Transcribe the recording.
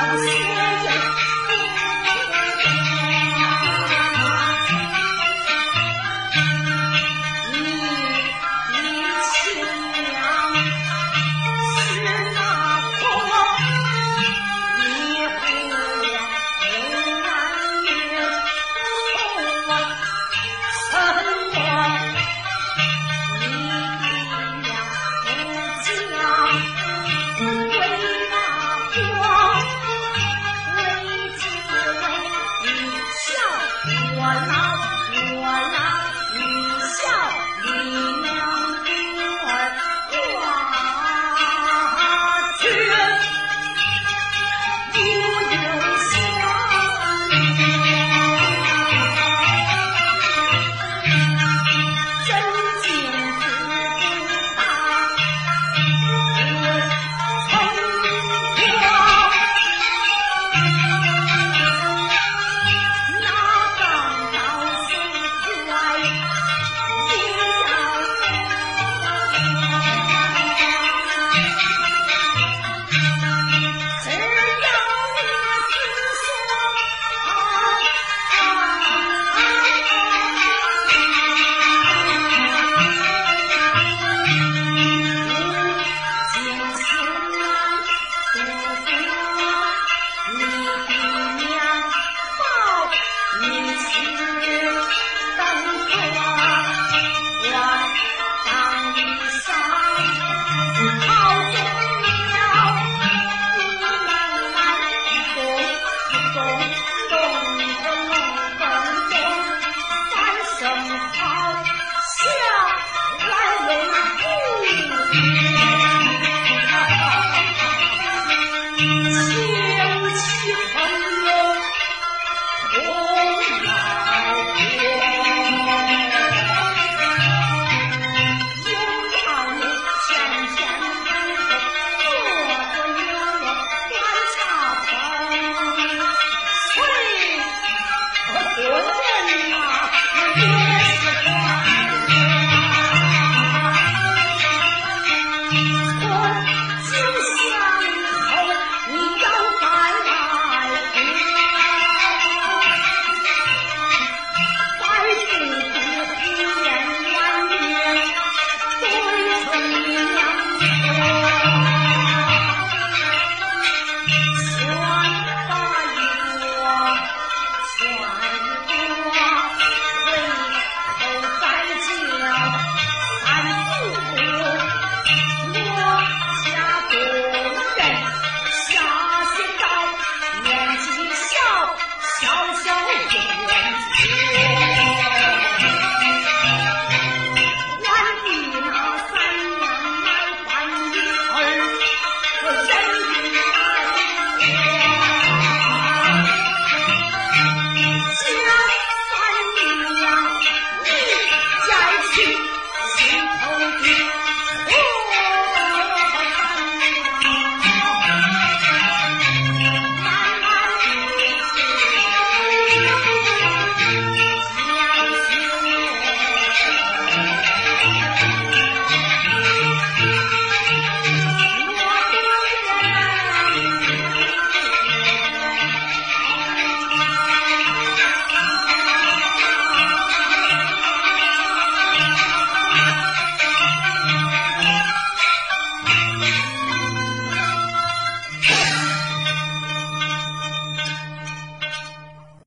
恭喜